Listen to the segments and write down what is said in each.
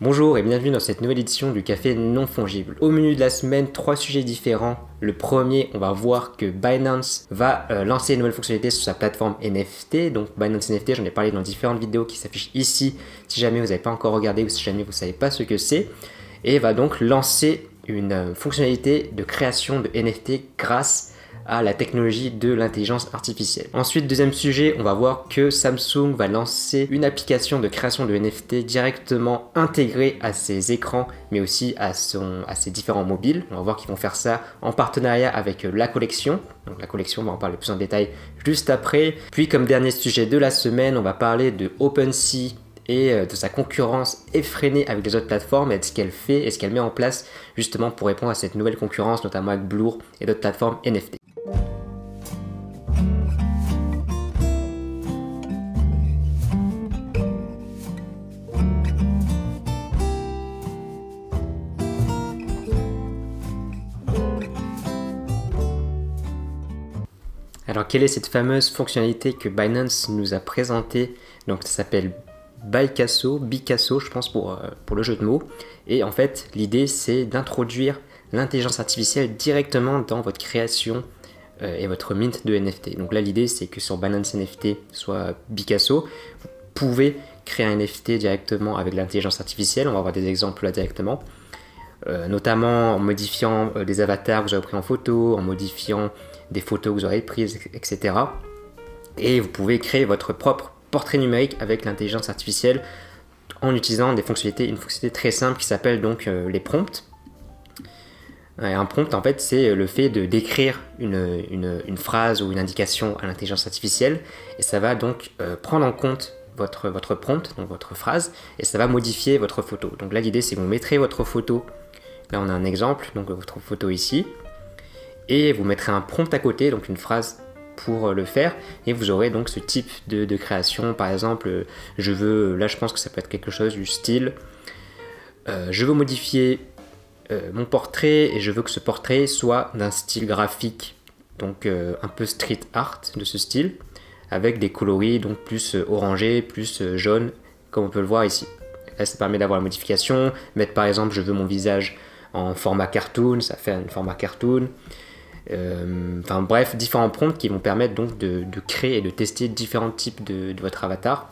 Bonjour et bienvenue dans cette nouvelle édition du Café non fongible. Au menu de la semaine, trois sujets différents. Le premier, on va voir que Binance va euh, lancer une nouvelle fonctionnalité sur sa plateforme NFT. Donc Binance NFT, j'en ai parlé dans différentes vidéos qui s'affichent ici si jamais vous n'avez pas encore regardé ou si jamais vous ne savez pas ce que c'est. Et va donc lancer une euh, fonctionnalité de création de NFT grâce à la technologie de l'intelligence artificielle. Ensuite, deuxième sujet, on va voir que Samsung va lancer une application de création de NFT directement intégrée à ses écrans, mais aussi à, son, à ses différents mobiles. On va voir qu'ils vont faire ça en partenariat avec la collection. Donc la collection, on va en parler plus en détail juste après. Puis comme dernier sujet de la semaine, on va parler de OpenSea et euh, de sa concurrence effrénée avec les autres plateformes et de ce qu'elle fait et ce qu'elle met en place justement pour répondre à cette nouvelle concurrence, notamment avec Blur et d'autres plateformes NFT. Alors quelle est cette fameuse fonctionnalité que Binance nous a présentée? Donc ça s'appelle Bicasso, Bicasso je pense pour, euh, le jeu de mots. Et en fait l'idée c'est d'introduire l'intelligence artificielle directement dans votre création euh, et votre mint de NFT. Donc là l'idée c'est que sur Binance NFT soit Bicasso, vous pouvez créer un NFT directement avec l'intelligence artificielle. On va voir des exemples là directement. Euh, notamment en modifiant des avatars que vous avez pris en photo, en modifiant des photos que vous aurez prises, etc. Et vous pouvez créer votre propre portrait numérique avec l'intelligence artificielle en utilisant des fonctionnalités, une fonctionnalité très simple qui s'appelle donc euh, les prompts. un prompt, en fait, c'est le fait de décrire une, phrase ou une indication à l'intelligence artificielle, et ça va donc euh, prendre en compte votre, votre prompt, donc votre phrase, et ça va modifier votre photo. Donc là, l'idée, c'est que vous mettrez votre photo. Là, on a un exemple, donc votre photo ici et vous mettrez un prompt à côté, donc une phrase pour le faire et vous aurez donc ce type de, création. Par exemple je veux là je pense que ça peut être quelque chose du style euh, je veux modifier euh, mon portrait et je veux que ce portrait soit d'un style graphique donc euh, un peu street art de ce style avec des coloris donc plus orangé plus jaune comme on peut le voir ici. Là ça permet d'avoir la modification. Mettre par exemple je veux mon visage en format cartoon ça fait un format cartoon. euh, enfin bref, différents prompts qui vont permettre donc de, créer et de tester différents types de, votre avatar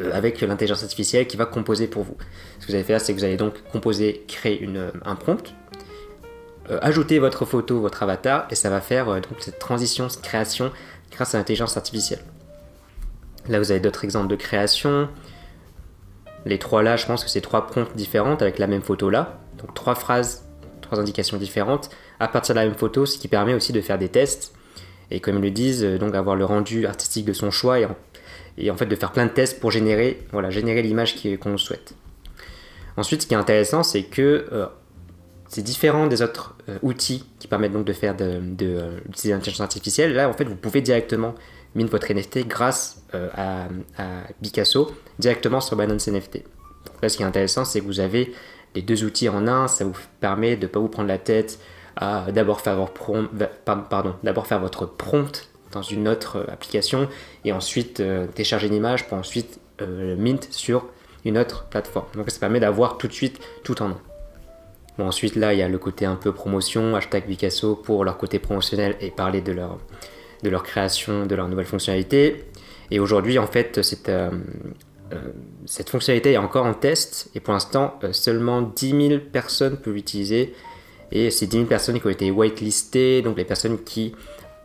euh, avec l'intelligence artificielle qui va composer pour vous. Ce que vous allez faire, c'est que vous allez donc composer, créer un prompt, euh, ajouter votre photo, votre avatar, et ça va faire donc cette transition, cette création grâce à l'intelligence artificielle. Là, vous avez d'autres exemples de création. Les trois là, je pense que c'est trois prompts différentes avec la même photo là. Donc trois phrases indications différentes à partir de la même photo, ce qui permet aussi de faire des tests et comme ils le disent, euh, donc avoir le rendu artistique de son choix et en, et en fait de faire plein de tests pour générer, voilà, générer l'image qu'on souhaite. Ensuite, ce qui est intéressant, c'est que euh, c'est différent des autres euh, outils qui permettent donc de faire de, d'utiliser l'intelligence artificielle. Là, en fait, vous pouvez directement miner votre NFT grâce à, à, Picasso directement sur Binance NFT. là, ce qui est intéressant, c'est que vous avez les deux outils en un, ça vous permet de ne pas vous prendre la tête à d'abord faire, votre faire votre prompt dans une autre euh, application et ensuite euh, télécharger une image pour ensuite euh, mint sur une autre plateforme. Donc ça permet d'avoir tout de suite tout en un. Bon, ensuite là il y a le côté un peu promotion, hashtag Picasso pour leur côté promotionnel et parler de leur, de leur création, de leur nouvelle fonctionnalité. Et aujourd'hui en fait c'est euh, cette fonctionnalité est encore en test et pour l'instant euh, seulement 10 000 personnes peuvent l'utiliser et c'est 10 000 personnes qui ont été whitelistées, donc les personnes qui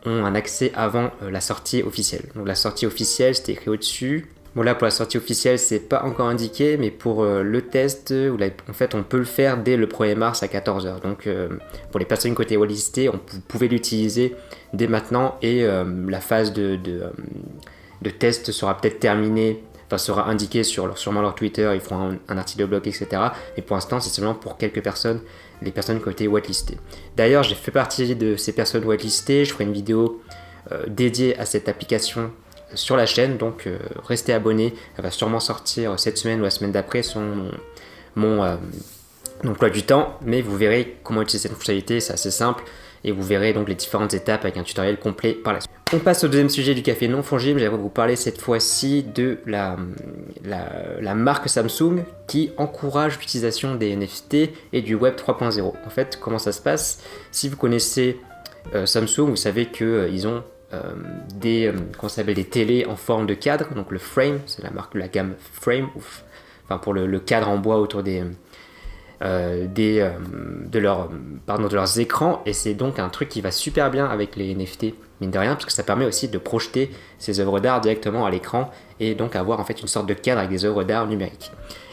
ont un accès avant euh, la sortie officielle. Donc la sortie officielle, c'était écrit au-dessus. Bon là pour la sortie officielle, c'est pas encore indiqué, mais pour le test, en fait on peut le faire dès le 1er mars à 14h. Donc pour les personnes qui ont été whitelistées, vous pouvez l'utiliser dès maintenant et la phase de test sera peut-être terminée sera indiqué sur leur, sûrement leur Twitter, ils feront un, article de blog, etc. Mais pour l'instant, c'est seulement pour quelques personnes, les personnes qui ont été whitelistées. D'ailleurs, j'ai fait partie de ces personnes whitelistées, je ferai une vidéo euh, dédiée à cette application sur la chaîne, donc euh, restez abonnés, elle va sûrement sortir cette semaine ou la semaine d'après sur mon, mon euh, emploi du temps, mais vous verrez comment utiliser cette fonctionnalité, c'est assez simple et vous verrez donc les différentes étapes avec un tutoriel complet par la suite. On passe au deuxième sujet du café non fongible. J'aimerais vous parler cette fois-ci de la, la, marque Samsung qui encourage l'utilisation des NFT et du Web 3.0. En fait, comment ça se passe? Si vous connaissez euh, Samsung, vous savez qu'ils euh, ont euh, des, des télés en forme de cadre. Donc le frame, c'est la marque de la gamme frame, enfin pour le cadre en bois autour des, euh, euh, de, leur, pardon, de leurs écrans et c'est donc un truc qui va super bien avec les NFT mine de rien parce que ça permet aussi de projeter ces œuvres d'art directement à l'écran et donc avoir en fait une sorte de cadre avec des œuvres d'art numériques.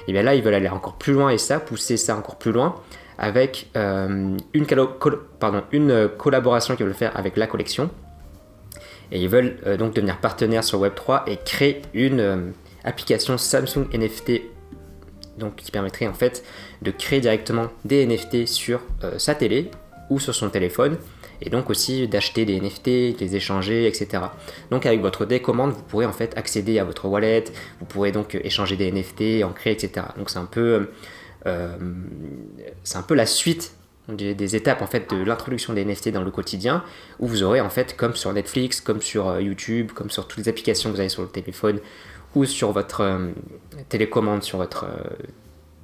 Et bien là ils veulent aller encore plus loin et ça, pousser ça encore plus loin avec euh, une, pardon, une collaboration qu'ils veulent faire avec la collection et ils veulent donc devenir partenaires sur Web3 et créer une application Samsung NFT donc qui permettrait en fait de créer directement des NFT sur euh, sa télé ou sur son téléphone et donc aussi d'acheter des NFT, les échanger, etc. Donc avec votre décommande, vous pourrez en fait accéder à votre wallet, vous pourrez donc échanger des NFT, en créer, etc. Donc c'est un peu, euh, c'est un peu la suite des, étapes en fait de l'introduction des NFT dans le quotidien, où vous aurez en fait comme sur Netflix, comme sur euh, YouTube, comme sur toutes les applications que vous avez sur le téléphone sur votre euh, télécommande sur votre euh,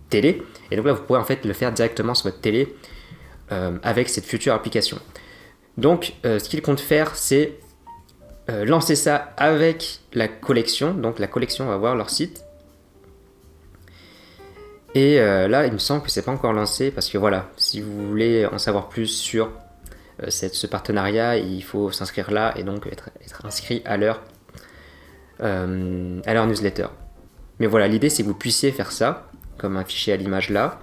télé. Et donc là, vous pourrez en fait le faire directement sur votre télé euh, avec cette future application. Donc, ce qu'il compte faire, c'est lancer ça avec la collection. Donc, la collection va voir leur site. Et là, il me semble que c'est pas encore lancé parce que voilà, si vous voulez en savoir plus sur ce partenariat, il faut s'inscrire là et donc être inscrit à l'heure euh, à leur newsletter. Mais voilà, l'idée c'est que vous puissiez faire ça, comme un fichier à l'image là.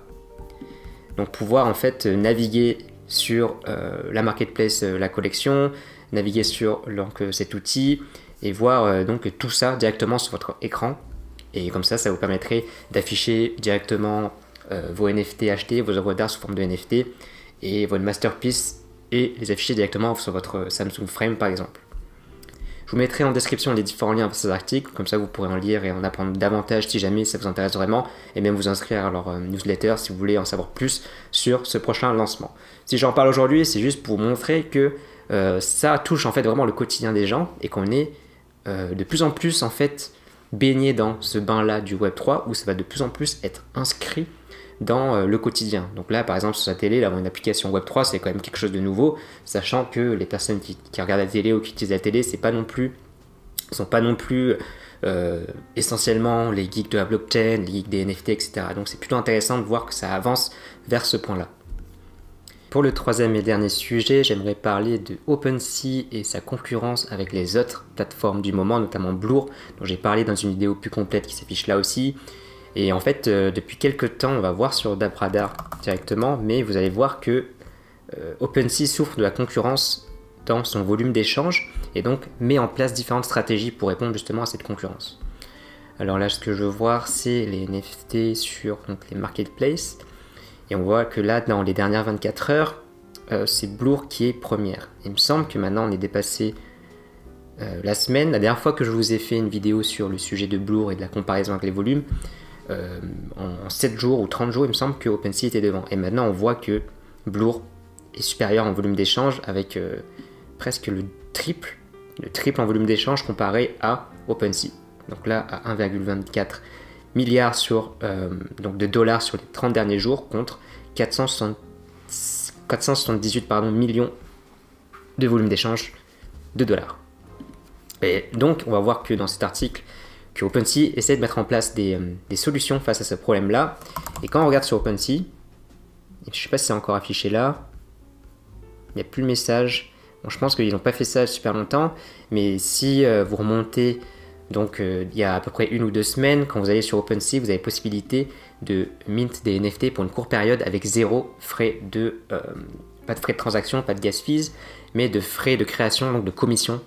Donc pouvoir en fait naviguer sur euh, la marketplace, euh, la collection, naviguer sur donc, cet outil et voir donc tout ça directement sur votre écran. Et comme ça, ça vous permettrait d'afficher directement vos NFT achetés, vos œuvres d'art sous forme de NFT et votre masterpiece et les afficher directement sur votre Samsung Frame par exemple. Je vous mettrai en description les différents liens vers ces articles, comme ça vous pourrez en lire et en apprendre davantage si jamais ça vous intéresse vraiment, et même vous inscrire à leur euh, newsletter si vous voulez en savoir plus sur ce prochain lancement. Si j'en parle aujourd'hui, c'est juste pour montrer que euh, ça touche en fait vraiment le quotidien des gens et qu'on est euh, de plus en plus en fait baigné dans ce bain-là du Web 3 où ça va de plus en plus être inscrit dans euh, le quotidien. Donc là, par exemple, sur sa télé, d'avoir une application Web3, c'est quand même quelque chose de nouveau, sachant que les personnes qui, regardent la télé ou qui utilisent la télé, c'est pas non plus, sont pas non plus euh, essentiellement les geeks de la blockchain, les geeks des NFT, etc. Donc c'est plutôt intéressant de voir que ça avance vers ce point-là. Pour le troisième et dernier sujet, j'aimerais parler de OpenSea et sa concurrence avec les autres plateformes du moment, notamment Blur, dont j'ai parlé dans une vidéo plus complète qui s'affiche là aussi. Et en fait, euh, depuis quelques temps, on va voir sur DappRadar directement, mais vous allez voir que euh, OpenSea souffre de la concurrence dans son volume d'échange et donc met en place différentes stratégies pour répondre justement à cette concurrence. Alors là, ce que je veux voir, c'est les NFT sur les marketplaces. Et on voit que là, dans les dernières 24 heures, euh, c'est Blur qui est première. Il me semble que maintenant on est dépassé la semaine. La dernière fois que je vous ai fait une vidéo sur le sujet de Blur et de la comparaison avec les volumes, euh, en 7 jours ou 30 jours, il me semble que OpenSea était devant. Et maintenant, on voit que Blur est supérieur en volume d'échange avec euh, presque le triple, le triple en volume d'échange comparé à OpenSea. Donc là, à 1,24 milliards sur, euh, de dollars sur les 30 derniers jours contre 478 pardon, millions de volume d'échange de dollars. Et donc, on va voir que dans cet article, OpenSea essaie de mettre en place euh, des, solutions face à ce problème-là. Et quand on regarde sur OpenSea, je ne sais pas si c'est encore affiché là, il n'y a plus le message. Bon, je pense qu'ils n'ont pas fait ça super longtemps, mais si euh, vous remontez, donc euh, il y a à peu près une ou deux semaines, quand vous allez sur OpenSea, vous avez possibilité de mint des NFT pour une courte période avec zéro frais de, pas de frais de transaction, pas de gas fees, mais de frais de création, donc de commission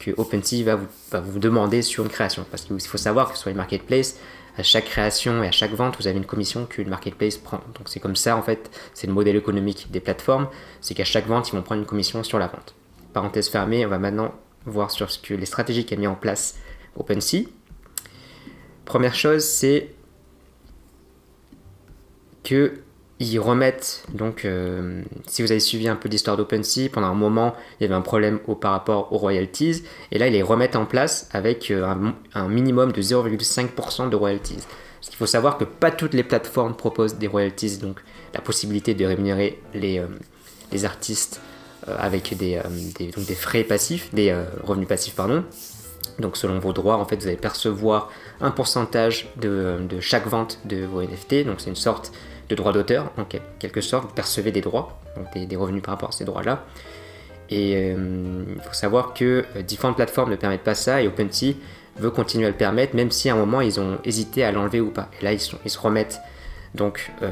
que OpenSea va vous, demander sur une création. Parce qu'il faut savoir que sur les marketplaces, à chaque création et à chaque vente, vous avez une commission qu'une marketplace prend. Donc c'est comme ça, en fait, c'est le modèle économique des plateformes, c'est qu'à chaque vente, ils vont prendre une commission sur la vente. Parenthèse fermée, on va maintenant voir sur ce que les stratégies qu'a mis en place OpenSea. Première chose, c'est que ils remettent, donc euh, si vous avez suivi un peu l'histoire d'OpenSea, pendant un moment il y avait un problème au, par rapport aux royalties, et là ils les remettent en place avec euh, un, minimum de 0,5% de royalties. Parce qu'il faut savoir que pas toutes les plateformes proposent des royalties, donc la possibilité de rémunérer les, euh, les artistes avec des, des, donc des, frais passifs, des revenus passifs, pardon. Donc selon vos droits, en fait, vous allez percevoir un pourcentage de, chaque vente de vos NFT, donc c'est une sorte de droits d'auteur, en quelque sorte, vous percevez des droits, donc des, revenus par rapport à ces droits-là. Et euh, il faut savoir que euh, différentes plateformes ne permettent pas ça et OpenSea veut continuer à le permettre, même si à un moment ils ont hésité à l'enlever ou pas. Et là, ils, se remettent donc euh,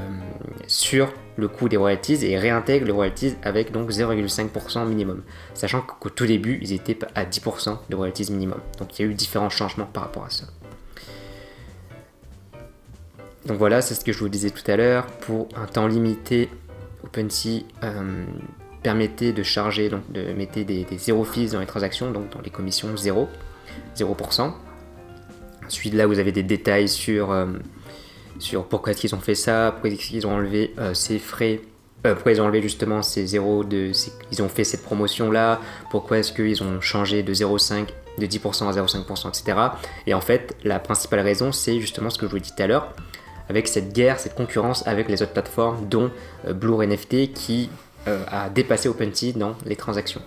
sur le coût des royalties et réintègrent les royalties avec donc 0,5% minimum. Sachant qu'au tout début, ils étaient à 10% de royalties minimum. Donc il y a eu différents changements par rapport à ça. Donc voilà, c'est ce que je vous disais tout à l'heure. Pour un temps limité, OpenSea euh, permettait de charger, donc de mettre des, zéro fees dans les transactions, donc dans les commissions 0, 0%. Ensuite, là, vous avez des détails sur, euh, sur pourquoi est-ce qu'ils ont fait ça, pourquoi est-ce qu'ils ont enlevé euh, ces frais, pourquoi ils ont enlevé justement ces zéros, de, ils ont fait cette promotion-là, pourquoi est-ce qu'ils ont changé de 0,5 de 10% à 0,5%, etc. Et en fait, la principale raison, c'est justement ce que je vous dit tout à l'heure, avec cette guerre, cette concurrence avec les autres plateformes, dont euh, Blue NFT qui euh, a dépassé OpenSea dans les transactions.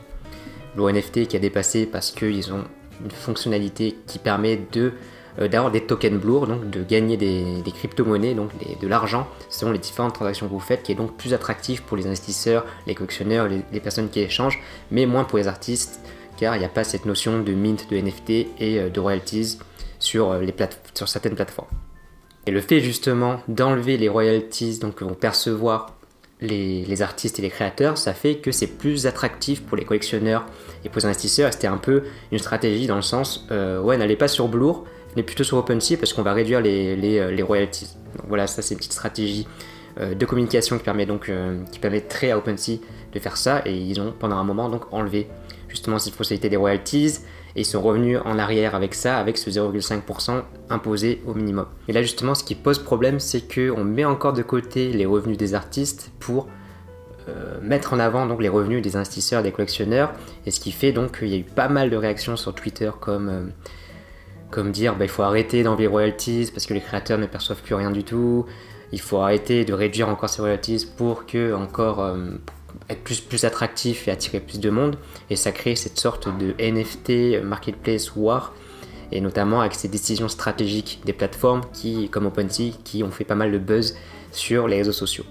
Blue NFT qui a dépassé parce qu'ils ont une fonctionnalité qui permet de euh, d'avoir des tokens Blue, donc de gagner des, crypto-monnaies, donc de l'argent selon les différentes transactions que vous faites, qui est donc plus attractif pour les investisseurs, les collectionneurs, les, personnes qui échangent, mais moins pour les artistes, car il n'y a pas cette notion de mint, de NFT et de royalties sur, les sur certaines plateformes. Et le fait justement d'enlever les royalties donc, que vont percevoir les, artistes et les créateurs, ça fait que c'est plus attractif pour les collectionneurs et pour les investisseurs. C'était un peu une stratégie dans le sens, euh, ouais, n'allez pas sur Blur, mais plutôt sur OpenSea parce qu'on va réduire les, euh, royalties. Donc voilà, ça c'est une petite stratégie euh, de communication qui permet donc qui permettrait à OpenSea de faire ça et ils ont pendant un moment donc enlevé justement cette possibilité des royalties et ils sont revenus en arrière avec ça, avec ce 0,5% imposé au minimum. Et là justement, ce qui pose problème, c'est qu'on met encore de côté les revenus des artistes pour euh, mettre en avant donc les revenus des investisseurs, des collectionneurs, et ce qui fait donc qu'il y a eu pas mal de réactions sur Twitter comme, euh, comme dire bah, il faut arrêter d'enlever royalties parce que les créateurs ne perçoivent plus rien du tout, il faut arrêter de réduire encore ces royalties pour que encore euh, être plus, plus attractif et attirer plus de monde. Et ça crée cette sorte de NFT marketplace war. Et notamment avec ces décisions stratégiques des plateformes qui, comme OpenSea, qui ont fait pas mal de buzz sur les réseaux sociaux.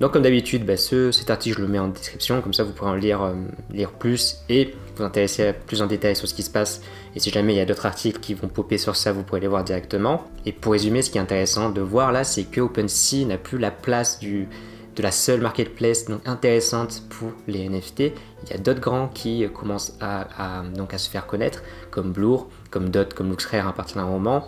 Donc comme d'habitude, bah, ce, cet article je le mets en description, comme ça vous pourrez en lire, euh, lire plus et vous intéresser plus en détail sur ce qui se passe. Et si jamais il y a d'autres articles qui vont popper sur ça, vous pourrez les voir directement. Et pour résumer, ce qui est intéressant de voir là, c'est que OpenSea n'a plus la place de la seule marketplace intéressante pour les NFT. Il y a d'autres grands qui commencent à, donc à se faire connaître, comme Blur, comme Dot, comme LuxRare à partir d'un moment.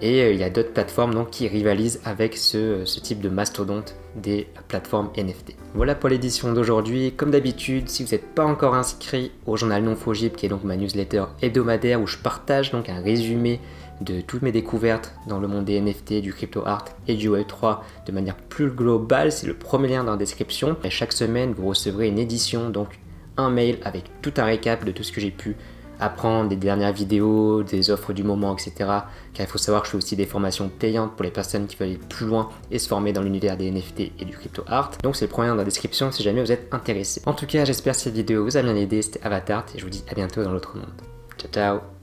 Et euh, il y a d'autres plateformes donc, qui rivalisent avec ce, ce, type de mastodonte des plateformes NFT. Voilà pour l'édition d'aujourd'hui. Comme d'habitude, si vous n'êtes pas encore inscrit au journal non Fogib, qui est donc ma newsletter hebdomadaire où je partage donc un résumé de toutes mes découvertes dans le monde des NFT, du crypto art et du Web3 de manière plus globale. C'est le premier lien dans la description. Et chaque semaine, vous recevrez une édition, donc un mail avec tout un récap de tout ce que j'ai pu apprendre, des dernières vidéos, des offres du moment, etc. Car il faut savoir que je fais aussi des formations payantes pour les personnes qui veulent aller plus loin et se former dans l'univers des NFT et du crypto art. Donc c'est le premier lien dans la description si jamais vous êtes intéressé. En tout cas, j'espère que cette vidéo vous a bien aidé. C'était Avatar et je vous dis à bientôt dans l'autre monde. Ciao ciao